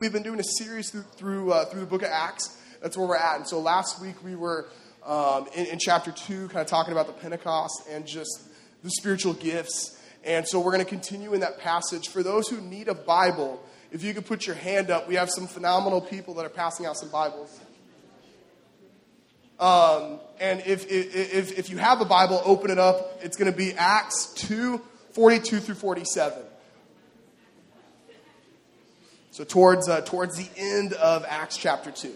We've been doing a series through through, uh, through the book of Acts. That's where we're at. And so last week we were um, in, in chapter two, kind of talking about the Pentecost and just the spiritual gifts. And so we're going to continue in that passage. For those who need a Bible, if you could put your hand up, we have some phenomenal people that are passing out some Bibles. Um, and if, if, if you have a Bible, open it up. It's going to be Acts 2 42 through 47. So, towards, uh, towards the end of Acts chapter 2.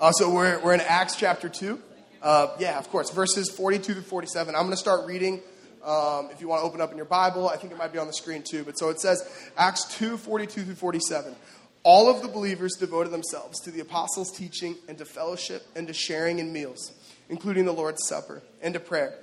Uh, so we're, we're in Acts chapter 2. Uh, yeah, of course. Verses 42 to 47. I'm going to start reading. Um, if you want to open up in your Bible, I think it might be on the screen too. But so it says, Acts 2 42 through 47. All of the believers devoted themselves to the apostles' teaching and to fellowship and to sharing in meals, including the Lord's Supper, and to prayer.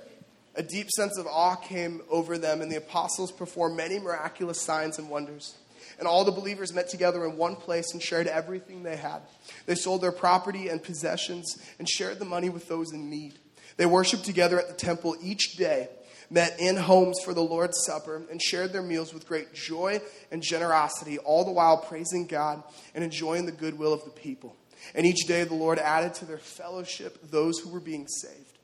A deep sense of awe came over them, and the apostles performed many miraculous signs and wonders. And all the believers met together in one place and shared everything they had. They sold their property and possessions and shared the money with those in need. They worshiped together at the temple each day, met in homes for the Lord's Supper, and shared their meals with great joy and generosity, all the while praising God and enjoying the goodwill of the people. And each day the Lord added to their fellowship those who were being saved.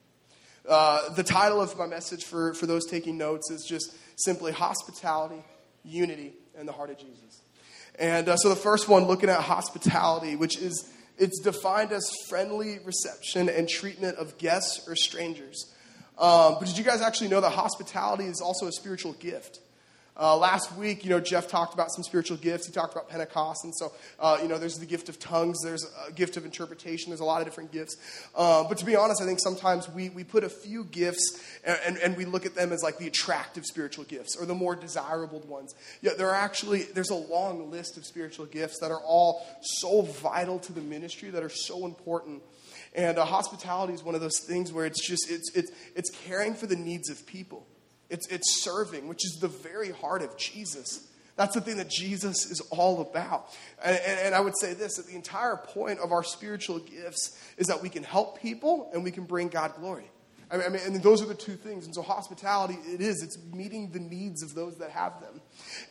Uh, the title of my message for, for those taking notes is just simply Hospitality, Unity, and the Heart of Jesus. And uh, so the first one, looking at hospitality, which is it's defined as friendly reception and treatment of guests or strangers. Um, but did you guys actually know that hospitality is also a spiritual gift? Uh, last week, you know, Jeff talked about some spiritual gifts. He talked about Pentecost. And so, uh, you know, there's the gift of tongues, there's a gift of interpretation, there's a lot of different gifts. Uh, but to be honest, I think sometimes we, we put a few gifts and, and, and, we look at them as like the attractive spiritual gifts or the more desirable ones. Yeah, there are actually, there's a long list of spiritual gifts that are all so vital to the ministry, that are so important. And uh, hospitality is one of those things where it's just, it's, it's, it's caring for the needs of people. It's, it's serving, which is the very heart of Jesus. That's the thing that Jesus is all about. And, and, and, I would say this that the entire point of our spiritual gifts is that we can help people and we can bring God glory. I mean, I mean, and those are the two things. And so, hospitality, it is, it's meeting the needs of those that have them.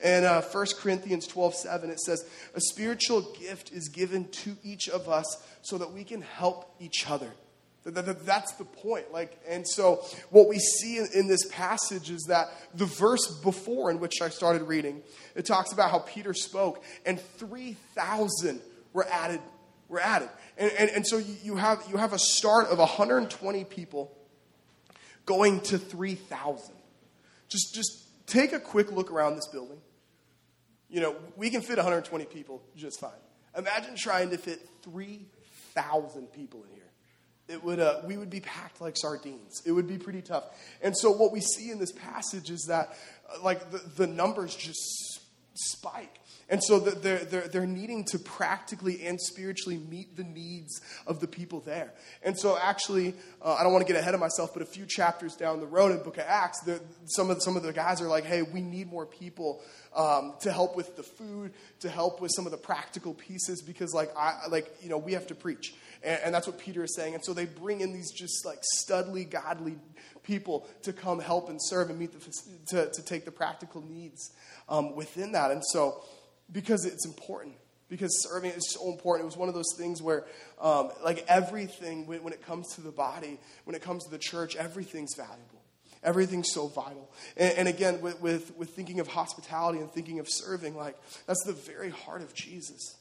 And uh, 1 Corinthians 12 7, it says, A spiritual gift is given to each of us so that we can help each other. That's the point. Like, and so what we see in, this passage is that the verse before in which I started reading, it talks about how Peter spoke, and three thousand were added. Were added, and, and, and so you have you have a start of 120 people going to 3,000. Just just take a quick look around this building. You know, we can fit 120 people just fine. Imagine trying to fit 3,000 people in here it would, uh, we would be packed like sardines. It would be pretty tough. And so, what we see in this passage is that, uh, like, the, the numbers just spike. And so they're, they're, they're needing to practically and spiritually meet the needs of the people there. And so, actually, uh, I don't want to get ahead of myself, but a few chapters down the road in the book of Acts, some, of, some of the guys are like, hey, we need more people um, to help with the food, to help with some of the practical pieces, because, like, I, like you know, we have to preach. And, and that's what Peter is saying. And so they bring in these just like studly, godly people to come help and serve and meet the, to, to take the practical needs um, within that. And so, because it's important because serving is so important. It was one of those things where, um, like everything, when, when, it comes to the body, when it comes to the church, everything's valuable. Everything's so vital. And, and again, with, with, with, thinking of hospitality and thinking of serving, like that's the very heart of Jesus.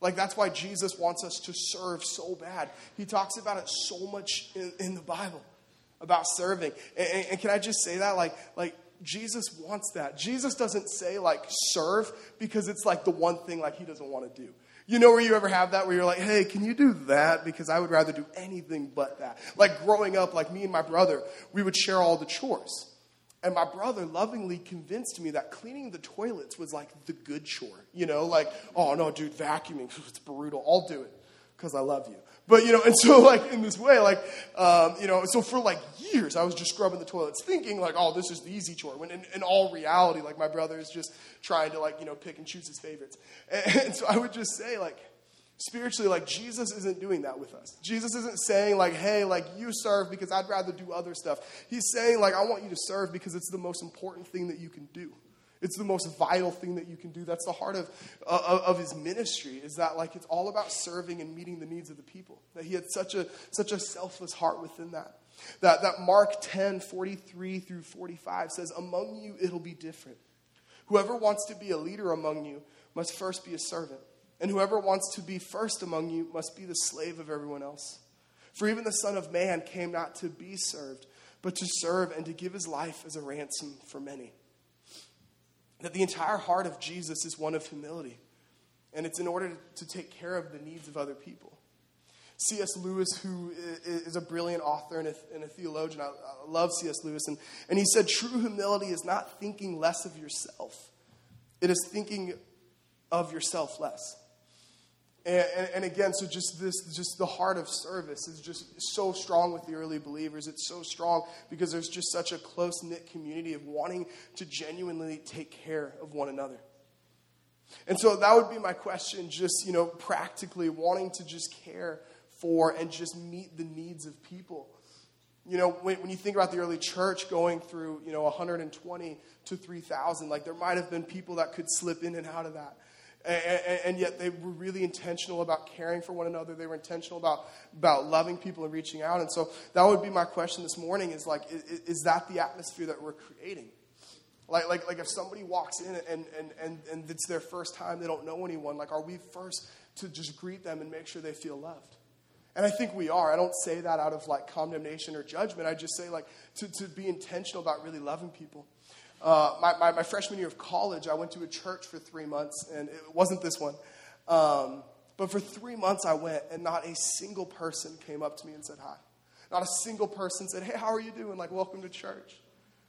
Like that's why Jesus wants us to serve so bad. He talks about it so much in, in the Bible about serving. And, and, and can I just say that? Like, like Jesus wants that. Jesus doesn't say like serve because it's like the one thing like he doesn't want to do. You know where you ever have that where you're like, hey, can you do that? Because I would rather do anything but that. Like growing up, like me and my brother, we would share all the chores. And my brother lovingly convinced me that cleaning the toilets was like the good chore. You know, like, oh no, dude, vacuuming, it's brutal. I'll do it because I love you. But, you know, and so, like, in this way, like, um, you know, so for like years, I was just scrubbing the toilets thinking, like, oh, this is the easy chore. When in, in all reality, like, my brother is just trying to, like, you know, pick and choose his favorites. And, and so I would just say, like, spiritually, like, Jesus isn't doing that with us. Jesus isn't saying, like, hey, like, you serve because I'd rather do other stuff. He's saying, like, I want you to serve because it's the most important thing that you can do. It's the most vital thing that you can do. That's the heart of, of, of, his ministry, is that like it's all about serving and meeting the needs of the people. That he had such a, such a selfless heart within that. That, that Mark 10, 43 through 45 says, Among you it'll be different. Whoever wants to be a leader among you must first be a servant. And whoever wants to be first among you must be the slave of everyone else. For even the Son of Man came not to be served, but to serve and to give his life as a ransom for many. That the entire heart of Jesus is one of humility, and it's in order to take care of the needs of other people. C.S. Lewis, who is a brilliant author and a, and a theologian, I, I love C.S. Lewis, and, and he said, True humility is not thinking less of yourself, it is thinking of yourself less. And, and, and, again, so just this, just the heart of service is just so strong with the early believers. It's so strong because there's just such a close knit community of wanting to genuinely take care of one another. And so that would be my question, just, you know, practically wanting to just care for and just meet the needs of people. You know, when, when you think about the early church going through, you know, 120 to 3,000, like there might have been people that could slip in and out of that. And, and, yet they were really intentional about caring for one another. They were intentional about, about loving people and reaching out. And so that would be my question this morning is like, is, is that the atmosphere that we're creating? Like, like, like if somebody walks in and, and, and, and it's their first time, they don't know anyone, like are we first to just greet them and make sure they feel loved? And I think we are. I don't say that out of like condemnation or judgment. I just say like to, to be intentional about really loving people. Uh, my, my, my, freshman year of college, I went to a church for three months, and it wasn't this one. Um, but for three months, I went, and not a single person came up to me and said hi. Not a single person said, Hey, how are you doing? Like, welcome to church.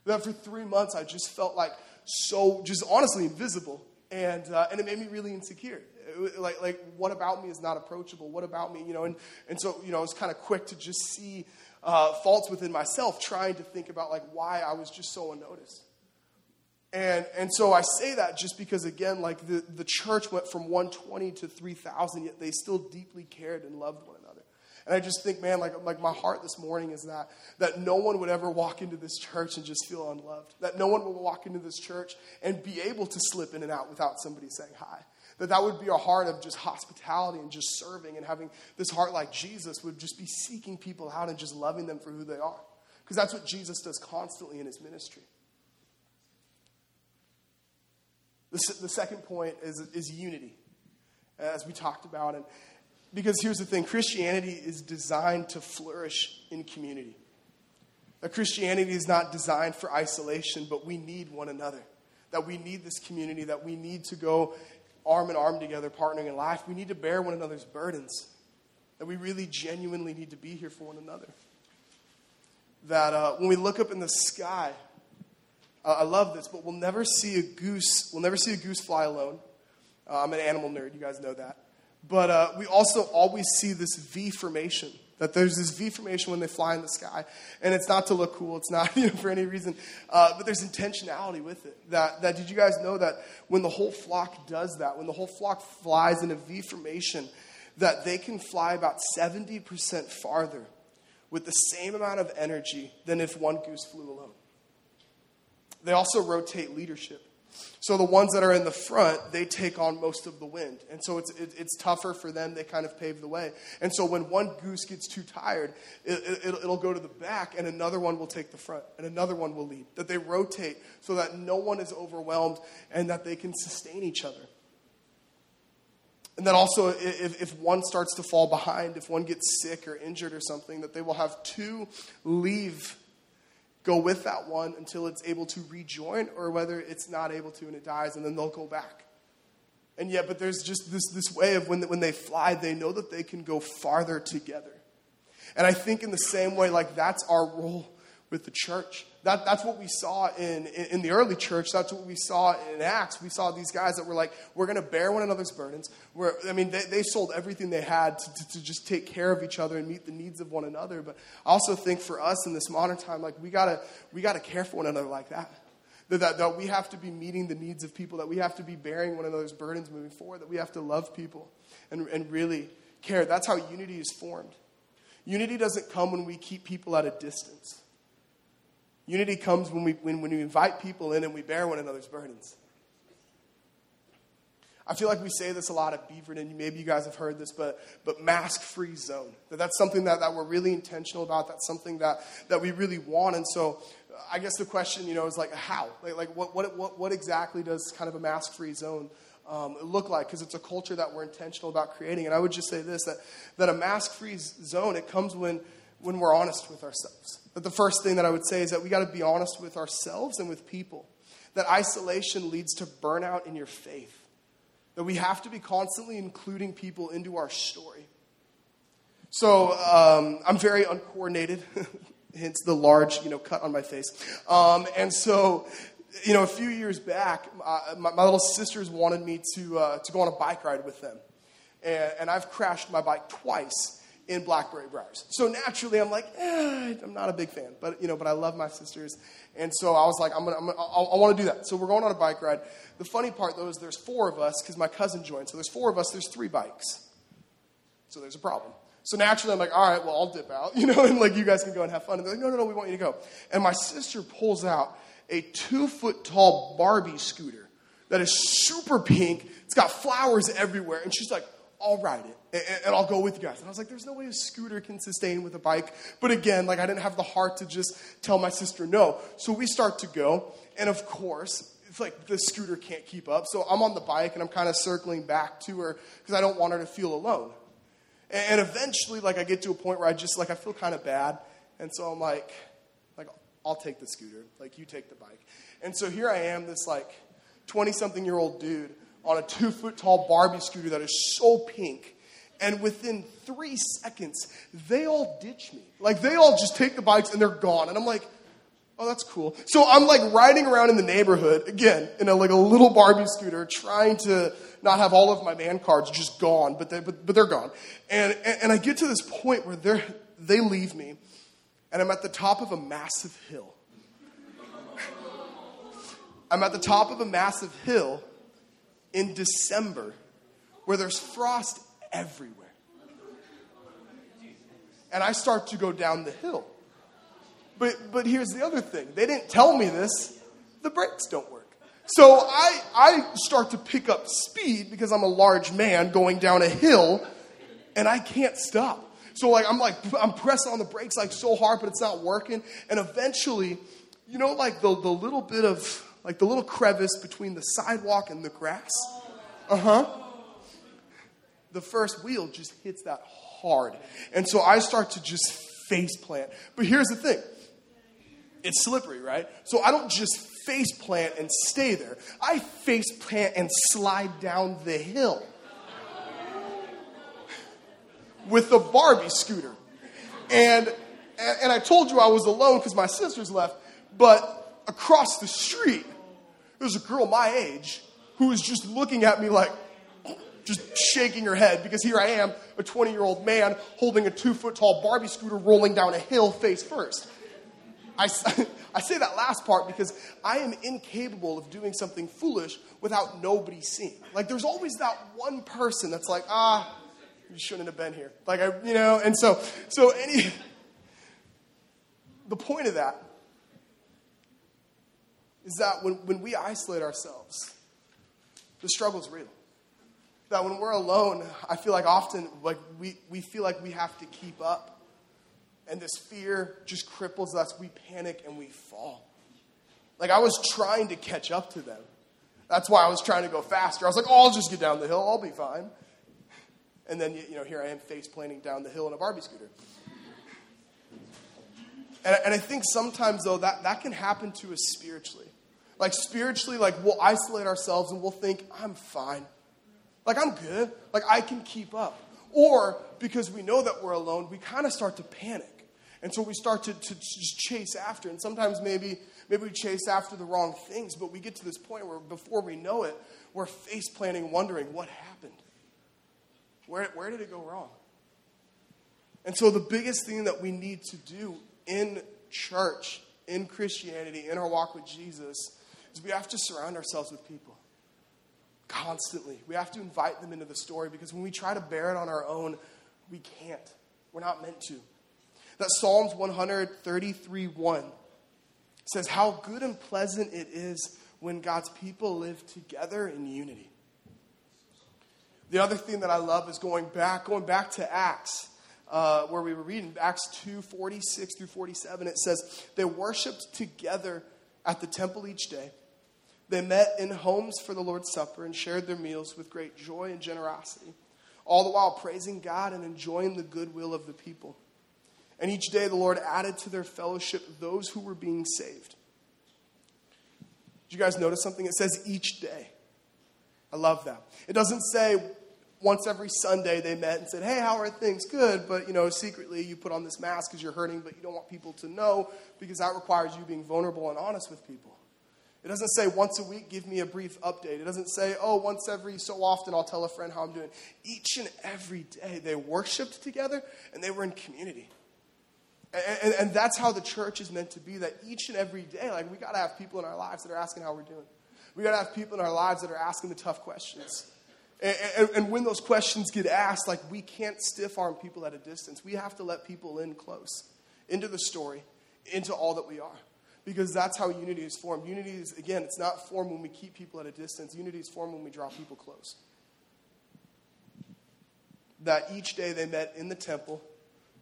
That for three months, I just felt like so, just honestly invisible. And, uh, and it made me really insecure. Like, like, what about me is not approachable? What about me? You know, and, and so, you know, I was kind of quick to just see uh, faults within myself, trying to think about, like, why I was just so unnoticed. And, and so I say that just because, again, like the, the church went from 120 to 3,000, yet they still deeply cared and loved one another. And I just think, man, like, like my heart this morning is that, that no one would ever walk into this church and just feel unloved. That no one would walk into this church and be able to slip in and out without somebody saying hi. That that would be a heart of just hospitality and just serving and having this heart like Jesus would just be seeking people out and just loving them for who they are. Because that's what Jesus does constantly in his ministry. The, the second point is, is unity, as we talked about. And because here's the thing Christianity is designed to flourish in community. That Christianity is not designed for isolation, but we need one another. That we need this community, that we need to go arm in arm together, partnering in life. We need to bear one another's burdens. That we really genuinely need to be here for one another. That uh, when we look up in the sky, uh, I love this, but we'll never see a goose. We'll never see a goose fly alone. Uh, I'm an animal nerd. You guys know that. But uh, we also always see this V formation. That there's this V formation when they fly in the sky, and it's not to look cool. It's not you know, for any reason, uh, but there's intentionality with it. That, that did you guys know that when the whole flock does that, when the whole flock flies in a V formation, that they can fly about 70% farther with the same amount of energy than if one goose flew alone. They also rotate leadership. So the ones that are in the front, they take on most of the wind. And so it's, it, it's tougher for them. They kind of pave the way. And so when one goose gets too tired, it, it, it'll go to the back and another one will take the front and another one will lead. That they rotate so that no one is overwhelmed and that they can sustain each other. And then also, if, if one starts to fall behind, if one gets sick or injured or something, that they will have two leave go with that one until it's able to rejoin, or whether it's not able to and it dies, and then they'll go back. And yet, but there's just this, this way of when, when they fly, they know that they can go farther together. And I think in the same way, like that's our role with the church. That, that's what we saw in, in, in, the early church. That's what we saw in Acts. We saw these guys that were like, we're going to bear one another's burdens. We're, I mean, they, they sold everything they had to, to, to, just take care of each other and meet the needs of one another. But I also think for us in this modern time, like, we got to we gotta care for one another like that. That, that. that we have to be meeting the needs of people, that we have to be bearing one another's burdens moving forward, that we have to love people and, and really care. That's how unity is formed. Unity doesn't come when we keep people at a distance. Unity comes when we, when, when we invite people in and we bear one another's burdens. I feel like we say this a lot at Beaverton. And maybe you guys have heard this, but, but mask free zone. That that's something that, that we're really intentional about. That's something that, that we really want. And so I guess the question, you know, is like how? Like, like what, what, what, what exactly does kind of a mask free zone um, look like? Because it's a culture that we're intentional about creating. And I would just say this that, that a mask free zone, it comes when, when we're honest with ourselves. But the first thing that I would say is that we got to be honest with ourselves and with people. That isolation leads to burnout in your faith. That we have to be constantly including people into our story. So um, I'm very uncoordinated, hence the large, you know, cut on my face. Um, and so, you know, a few years back, uh, my, my, little sisters wanted me to uh, to go on a bike ride with them, and, and I've crashed my bike twice in Blackberry Briars. So naturally, I'm like, eh, I'm not a big fan, but you know, but I love my sisters, and so I was like, I'm gonna, I'm gonna I, I want to do that. So we're going on a bike ride. The funny part though is there's four of us because my cousin joined. So there's four of us. There's three bikes. So there's a problem. So naturally, I'm like, all right, well, I'll dip out, you know, and like you guys can go and have fun. And they're like, no, no, no, we want you to go. And my sister pulls out a two foot tall Barbie scooter that is super pink. It's got flowers everywhere, and she's like, I'll ride it and, and, I'll go with you guys. And I was like, there's no way a scooter can sustain with a bike. But again, like I didn't have the heart to just tell my sister no. So we start to go. And of course, it's like the scooter can't keep up. So I'm on the bike and I'm kind of circling back to her because I don't want her to feel alone. And, and eventually, like I get to a point where I just like, I feel kind of bad. And so I'm like, like, I'll take the scooter. Like you take the bike. And so here I am, this like 20 something year old dude on a two foot tall Barbie scooter that is so pink. And within three seconds, they all ditch me. Like, they all just take the bikes and they're gone. And I'm like, oh, that's cool. So I'm like riding around in the neighborhood, again, in a, like a little Barbie scooter, trying to not have all of my man cards just gone, but, they, but, but they're gone. And, and, and I get to this point where they're, they leave me, and I'm at the top of a massive hill. I'm at the top of a massive hill in December where there's frost everywhere. And I start to go down the hill. But, but here's the other thing they didn't tell me this the brakes don't work. So I, I start to pick up speed because I'm a large man going down a hill and I can't stop. So like I'm like I'm pressing on the brakes like so hard, but it's not working. And eventually, you know, like the, the little bit of like the little crevice between the sidewalk and the grass. Uh huh. The first wheel just hits that hard. And so I start to just face plant. But here's the thing it's slippery, right? So I don't just face plant and stay there, I face plant and slide down the hill with the Barbie scooter. And, and I told you I was alone because my sisters left, but across the street, there's a girl my age who is just looking at me like, just shaking her head because here I am, a 20 year old man holding a two foot tall Barbie scooter rolling down a hill face first. I, I say that last part because I am incapable of doing something foolish without nobody seeing. Like, there's always that one person that's like, ah, you shouldn't have been here. Like, I, you know, and so, so any, the point of that is that when, when we isolate ourselves, the struggle's real. That when we're alone, I feel like often like we, we feel like we have to keep up. And this fear just cripples us. We panic and we fall. Like I was trying to catch up to them. That's why I was trying to go faster. I was like, oh, I'll just get down the hill. I'll be fine. And then, you know, here I am face planting down the hill in a Barbie scooter. And, and I think sometimes, though, that, that can happen to us spiritually. Like, spiritually, like, we'll isolate ourselves and we'll think, I'm fine. Like, I'm good. Like, I can keep up. Or because we know that we're alone, we kind of start to panic. And so we start to, to just chase after. And sometimes maybe, maybe we chase after the wrong things, but we get to this point where before we know it, we're face planting, wondering what happened. Where, where did it go wrong? And so the biggest thing that we need to do in church, in Christianity, in our walk with Jesus, is we have to surround ourselves with people constantly. We have to invite them into the story because when we try to bear it on our own, we can't. We're not meant to. That Psalms 133 1 says, How good and pleasant it is when God's people live together in unity. The other thing that I love is going back, going back to Acts, uh, where we were reading Acts 2 46 through 47. It says, They worshiped together at the temple each day. They met in homes for the Lord's Supper and shared their meals with great joy and generosity, all the while praising God and enjoying the goodwill of the people. And each day the Lord added to their fellowship those who were being saved. Did you guys notice something? It says each day. I love that. It doesn't say once every Sunday they met and said, Hey, how are things? Good. But, you know, secretly you put on this mask because you're hurting, but you don't want people to know because that requires you being vulnerable and honest with people. It doesn't say once a week, give me a brief update. It doesn't say, oh, once every so often, I'll tell a friend how I'm doing. Each and every day, they worshiped together and they were in community. And, and, and that's how the church is meant to be that each and every day, like, we got to have people in our lives that are asking how we're doing. We got to have people in our lives that are asking the tough questions. And, and, and, when those questions get asked, like we can't stiff arm people at a distance. We have to let people in close into the story, into all that we are. Because that's how unity is formed. Unity is, again, it's not formed when we keep people at a distance. Unity is formed when we draw people close. That each day they met in the temple,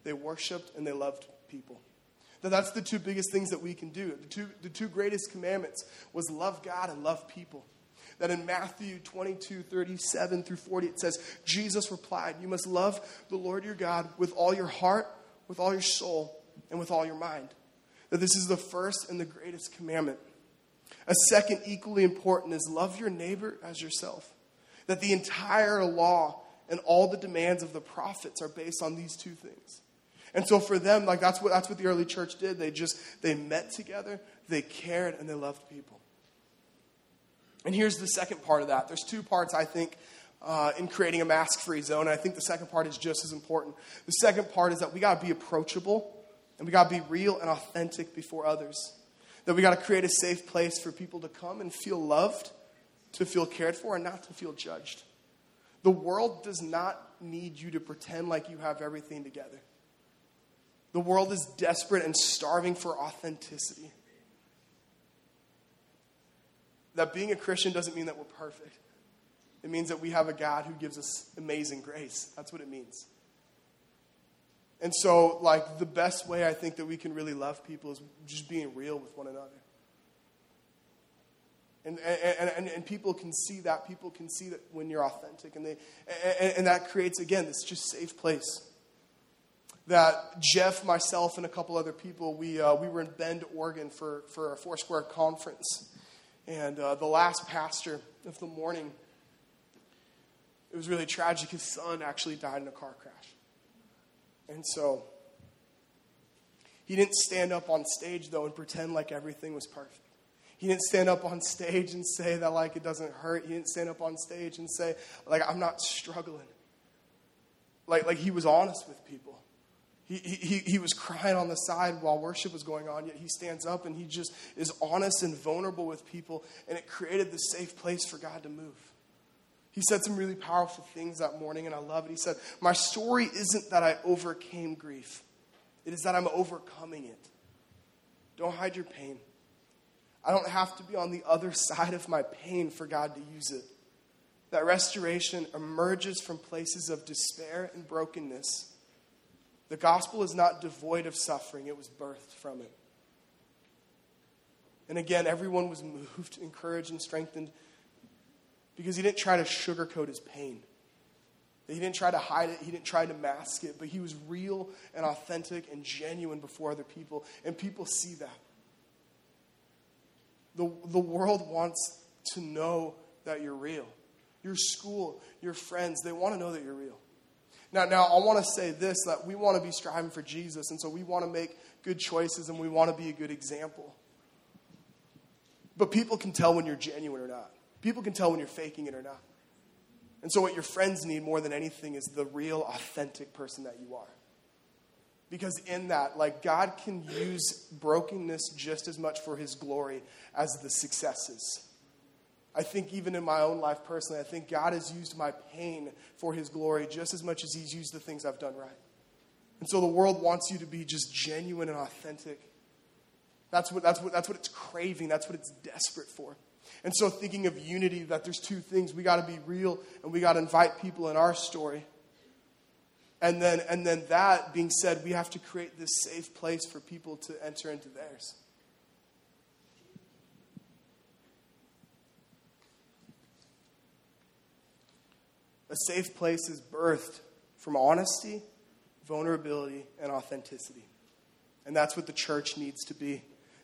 they worshiped, and they loved people. That that's the two biggest things that we can do. The two, the two greatest commandments was love God and love people. That in Matthew 22, 37 through 40, it says, Jesus replied, You must love the Lord your God with all your heart, with all your soul, and with all your mind. That this is the first and the greatest commandment. A second, equally important, is love your neighbor as yourself. That the entire law and all the demands of the prophets are based on these two things. And so for them, like that's what that's what the early church did. They just they met together, they cared, and they loved people. And here's the second part of that. There's two parts I think uh, in creating a mask-free zone. And I think the second part is just as important. The second part is that we got to be approachable and we got to be real and authentic before others. That we got to create a safe place for people to come and feel loved, to feel cared for, and not to feel judged. The world does not need you to pretend like you have everything together. The world is desperate and starving for authenticity. That being a Christian doesn't mean that we're perfect. It means that we have a God who gives us amazing grace. That's what it means. And so, like, the best way I think that we can really love people is just being real with one another. And, and, and, and people can see that. People can see that when you're authentic. And, they, and, and that creates, again, this just safe place that Jeff, myself, and a couple other people, we, uh, we were in Bend, Oregon for, for a Foursquare conference. And uh, the last pastor of the morning, it was really tragic. His son actually died in a car crash. And so he didn't stand up on stage, though, and pretend like everything was perfect. He didn't stand up on stage and say that, like, it doesn't hurt. He didn't stand up on stage and say, like, I'm not struggling. Like, like he was honest with people. He, he, he was crying on the side while worship was going on, yet he stands up and he just is honest and vulnerable with people, and it created this safe place for God to move. He said some really powerful things that morning, and I love it. He said, My story isn't that I overcame grief, it is that I'm overcoming it. Don't hide your pain. I don't have to be on the other side of my pain for God to use it. That restoration emerges from places of despair and brokenness the gospel is not devoid of suffering, it was birthed from it. And again, everyone was moved, encouraged, and strengthened because he didn't try to sugarcoat his pain. He didn't try to hide it, he didn't try to mask it, but he was real and authentic and genuine before other people, and people see that. The, the world wants to know that you're real. Your school, your friends, they want to know that you're real. Now, now I want to say this that we want to be striving for Jesus, and so we want to make good choices and we want to be a good example. But people can tell when you're genuine or not. People can tell when you're faking it or not. And so, what your friends need more than anything is the real, authentic person that you are. Because in that, like, God can use brokenness just as much for his glory as the successes. I think even in my own life personally, I think God has used my pain for his glory just as much as he's used the things I've done right. And so the world wants you to be just genuine and authentic. That's what, that's what, that's what it's craving, that's what it's desperate for. And so, thinking of unity, that there's two things we got to be real and we got to invite people in our story. And then, and then that being said, we have to create this safe place for people to enter into theirs. A safe place is birthed from honesty, vulnerability, and authenticity. And that's what the church needs to be.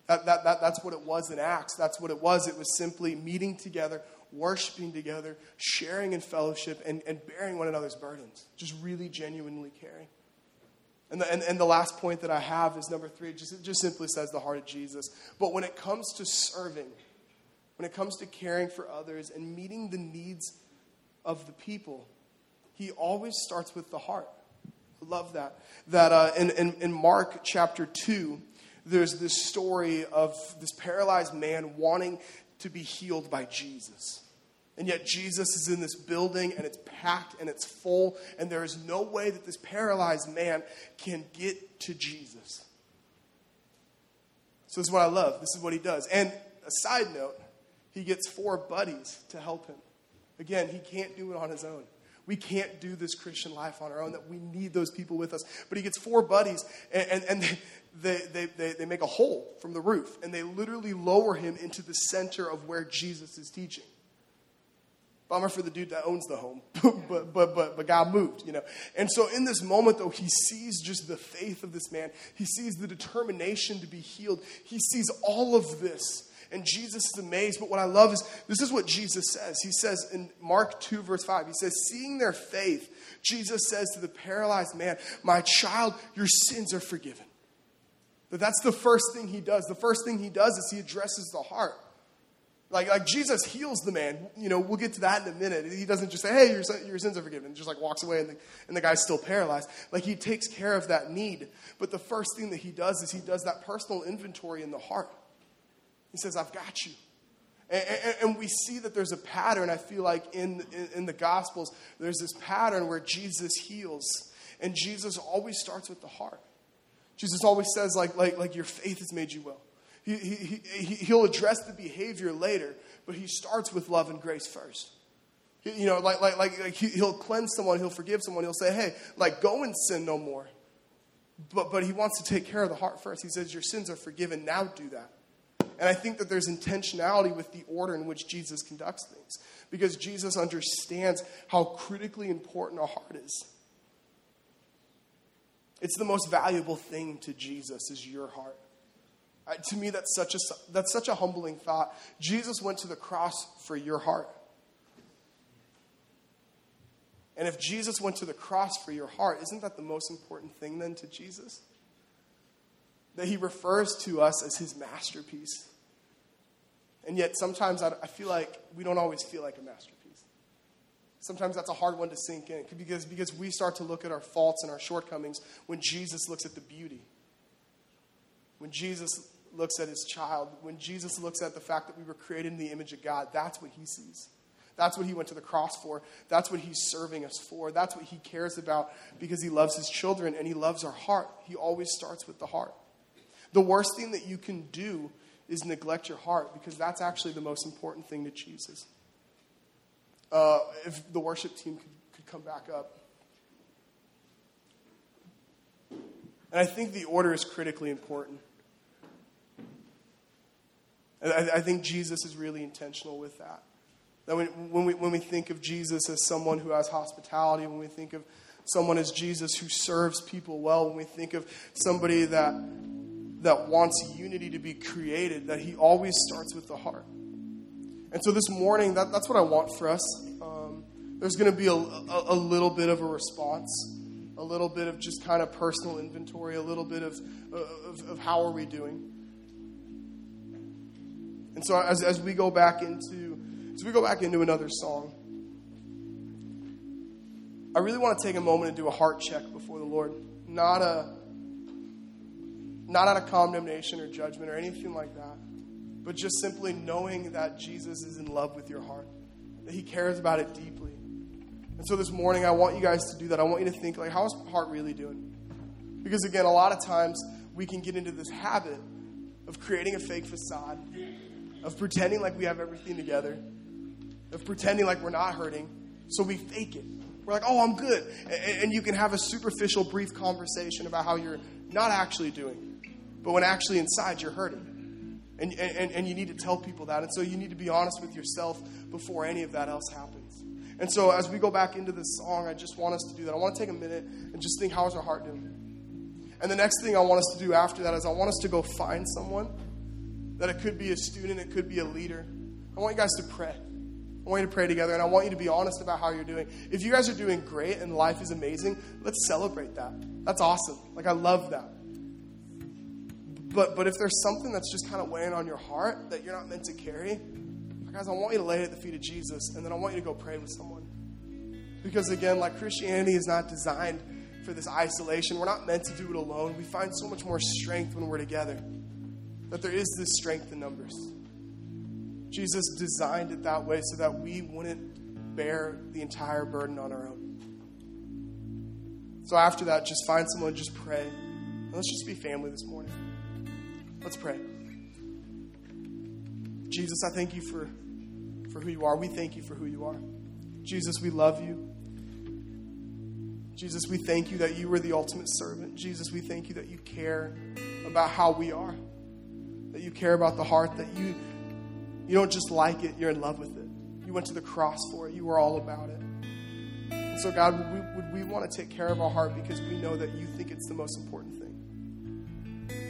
That, that, that, that's what it was in Acts. That's what it was. It was simply meeting together, worshiping together, sharing in fellowship, and, and bearing one another's burdens. Just really genuinely caring. And the, and, and the last point that I have is number three. Just, it just simply says the heart of Jesus. But when it comes to serving, when it comes to caring for others and meeting the needs of the people, he always starts with the heart. I love that. That uh, in, in, in Mark chapter 2, there's this story of this paralyzed man wanting to be healed by Jesus. And yet, Jesus is in this building and it's packed and it's full, and there is no way that this paralyzed man can get to Jesus. So, this is what I love. This is what he does. And a side note, he gets four buddies to help him. Again, he can't do it on his own. We can't do this Christian life on our own, that we need those people with us. But he gets four buddies, and, and, and they, they, they, they make a hole from the roof, and they literally lower him into the center of where Jesus is teaching. Bummer for the dude that owns the home, but, but, but, but God moved, you know. And so in this moment, though, he sees just the faith of this man. He sees the determination to be healed. He sees all of this. And Jesus is amazed. But what I love is this is what Jesus says. He says in Mark 2, verse 5, he says, Seeing their faith, Jesus says to the paralyzed man, My child, your sins are forgiven. But that's the first thing he does. The first thing he does is he addresses the heart. Like, like Jesus heals the man. You know, we'll get to that in a minute. He doesn't just say, hey, your, your sins are forgiven. He Just like walks away and the, and the guy's still paralyzed. Like he takes care of that need. But the first thing that he does is he does that personal inventory in the heart. He says, I've got you. And, and, and, we see that there's a pattern, I feel like, in, in, in, the Gospels. There's this pattern where Jesus heals. And Jesus always starts with the heart. Jesus always says, like, like, like your faith has made you well. He, he, he, he'll address the behavior later, but he starts with love and grace first. You know, like, like, like, like he'll cleanse someone, he'll forgive someone, he'll say, hey, like, go and sin no more. But, but he wants to take care of the heart first. He says, your sins are forgiven, now do that. And I think that there's intentionality with the order in which Jesus conducts things because Jesus understands how critically important our heart is. It's the most valuable thing to Jesus is your heart. Uh, to me, that's such, a, that's such a humbling thought. Jesus went to the cross for your heart. And if Jesus went to the cross for your heart, isn't that the most important thing then to Jesus? That he refers to us as his masterpiece. And yet, sometimes I, feel like we don't always feel like a masterpiece. Sometimes that's a hard one to sink in because, because we start to look at our faults and our shortcomings when Jesus looks at the beauty. When Jesus looks at his child, when Jesus looks at the fact that we were created in the image of God, that's what he sees. That's what he went to the cross for. That's what he's serving us for. That's what he cares about because he loves his children and he loves our heart. He always starts with the heart. The worst thing that you can do is neglect your heart because that's actually the most important thing to Jesus. Uh, if the worship team could, could come back up. And I think the order is critically important. I, I think Jesus is really intentional with that. That when, when, we, when we think of Jesus as someone who has hospitality, when we think of someone as Jesus who serves people well, when we think of somebody that, that wants unity to be created, that he always starts with the heart. And so this morning, that, that's what I want for us. Um, there's going to be a, a, a, little bit of a response, a little bit of just kind of personal inventory, a little bit of, of, of how are we doing. And so as, as we go back into as we go back into another song, I really want to take a moment and do a heart check before the Lord. Not a not out of condemnation or judgment or anything like that, but just simply knowing that Jesus is in love with your heart, that he cares about it deeply. And so this morning I want you guys to do that. I want you to think like how is my heart really doing? Because again, a lot of times we can get into this habit of creating a fake facade of pretending like we have everything together, of pretending like we're not hurting, so we fake it. We're like, oh, I'm good. And you can have a superficial, brief conversation about how you're not actually doing, but when actually inside you're hurting. And, and, and you need to tell people that. And so you need to be honest with yourself before any of that else happens. And so as we go back into this song, I just want us to do that. I want to take a minute and just think, how is our heart doing? And the next thing I want us to do after that is I want us to go find someone that it could be a student, it could be a leader. I want you guys to pray. I want you to pray together, and I want you to be honest about how you're doing. If you guys are doing great and life is amazing, let's celebrate that. That's awesome. Like, I love that. But, but if there's something that's just kind of weighing on your heart that you're not meant to carry, guys, I want you to lay it at the feet of Jesus, and then I want you to go pray with someone. Because again, like Christianity is not designed for this isolation. We're not meant to do it alone. We find so much more strength when we're together that there is this strength in numbers. Jesus designed it that way so that we wouldn't bear the entire burden on our own. So after that, just find someone, just pray. And let's just be family this morning. Let's pray. Jesus, I thank you for, for who you are. We thank you for who you are. Jesus, we love you. Jesus, we thank you that you are the ultimate servant. Jesus, we thank you that you care about how we are that you care about the heart, that you, you don't just like it, you're in love with it. You went to the cross for it, you were all about it. And so, God, would we, would we want to take care of our heart because we know that you think it's the most important thing?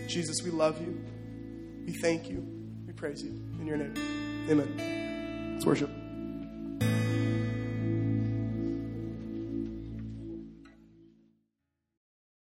Jesus, we love you. We thank you. We praise you. In your name. Amen. Let's worship.